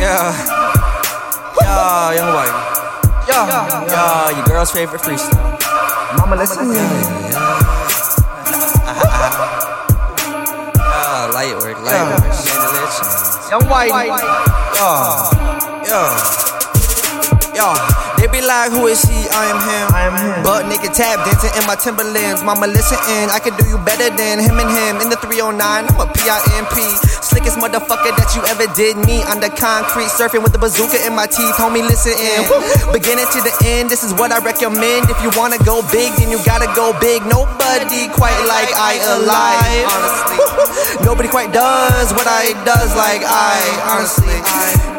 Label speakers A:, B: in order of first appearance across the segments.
A: Yeah. Yeah, young white. Yeah, yeah, your girl's favorite freestyle.
B: Mama, listen.
A: Yeah, yeah. yeah, light work, light work. Chandelier
B: Young white.
A: Yeah, yeah, yeah. They be like, who is he? I am him.
B: I am him.
A: But nigga tap dancing in my Timberlands. Mama, listen in. I can do you better than him and him. In the 309, I'm a PIMP. Slickest motherfucker that you ever did me. Under concrete, surfing with the bazooka in my teeth. Homie, listen in. Beginning to the end, this is what I recommend. If you wanna go big, then you gotta go big. Nobody quite like I alive. Honestly, nobody quite does what I does like I. Honestly,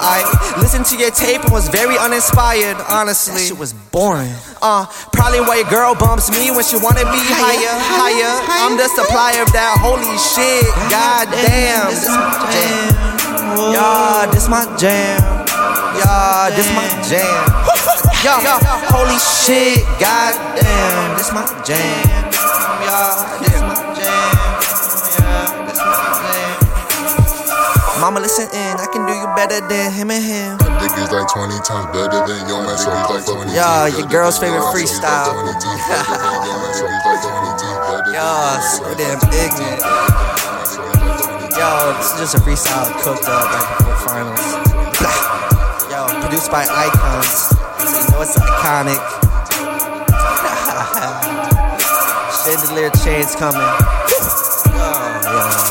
A: I listened to your tape and was very uninspired. Honestly, that shit was boring. Uh, probably why your girl bumps me when she wanna be higher, higher. I'm the supplier of that holy shit. God damn, my jam. Yeah, this my jam. Yeah, this my jam. Yeah, holy shit. God damn, this my jam. Yeah, this my jam. Yeah, this my jam. Mama, listen in. I can do you better than him and him.
C: My dick is like 20 times better than your man, so like 20
A: Yeah, your girl's favorite
C: yours, so he's like
A: freestyle.
C: 20 times better than man, so he's like 20 times better than
A: Yeah, so
C: so
A: damn
C: he's like 20
A: ignorant. Yo, this is just a freestyle cooked up right before finals. Yo, produced by ICON$. You know it's iconic. Chandelier chains coming. Oh, yeah.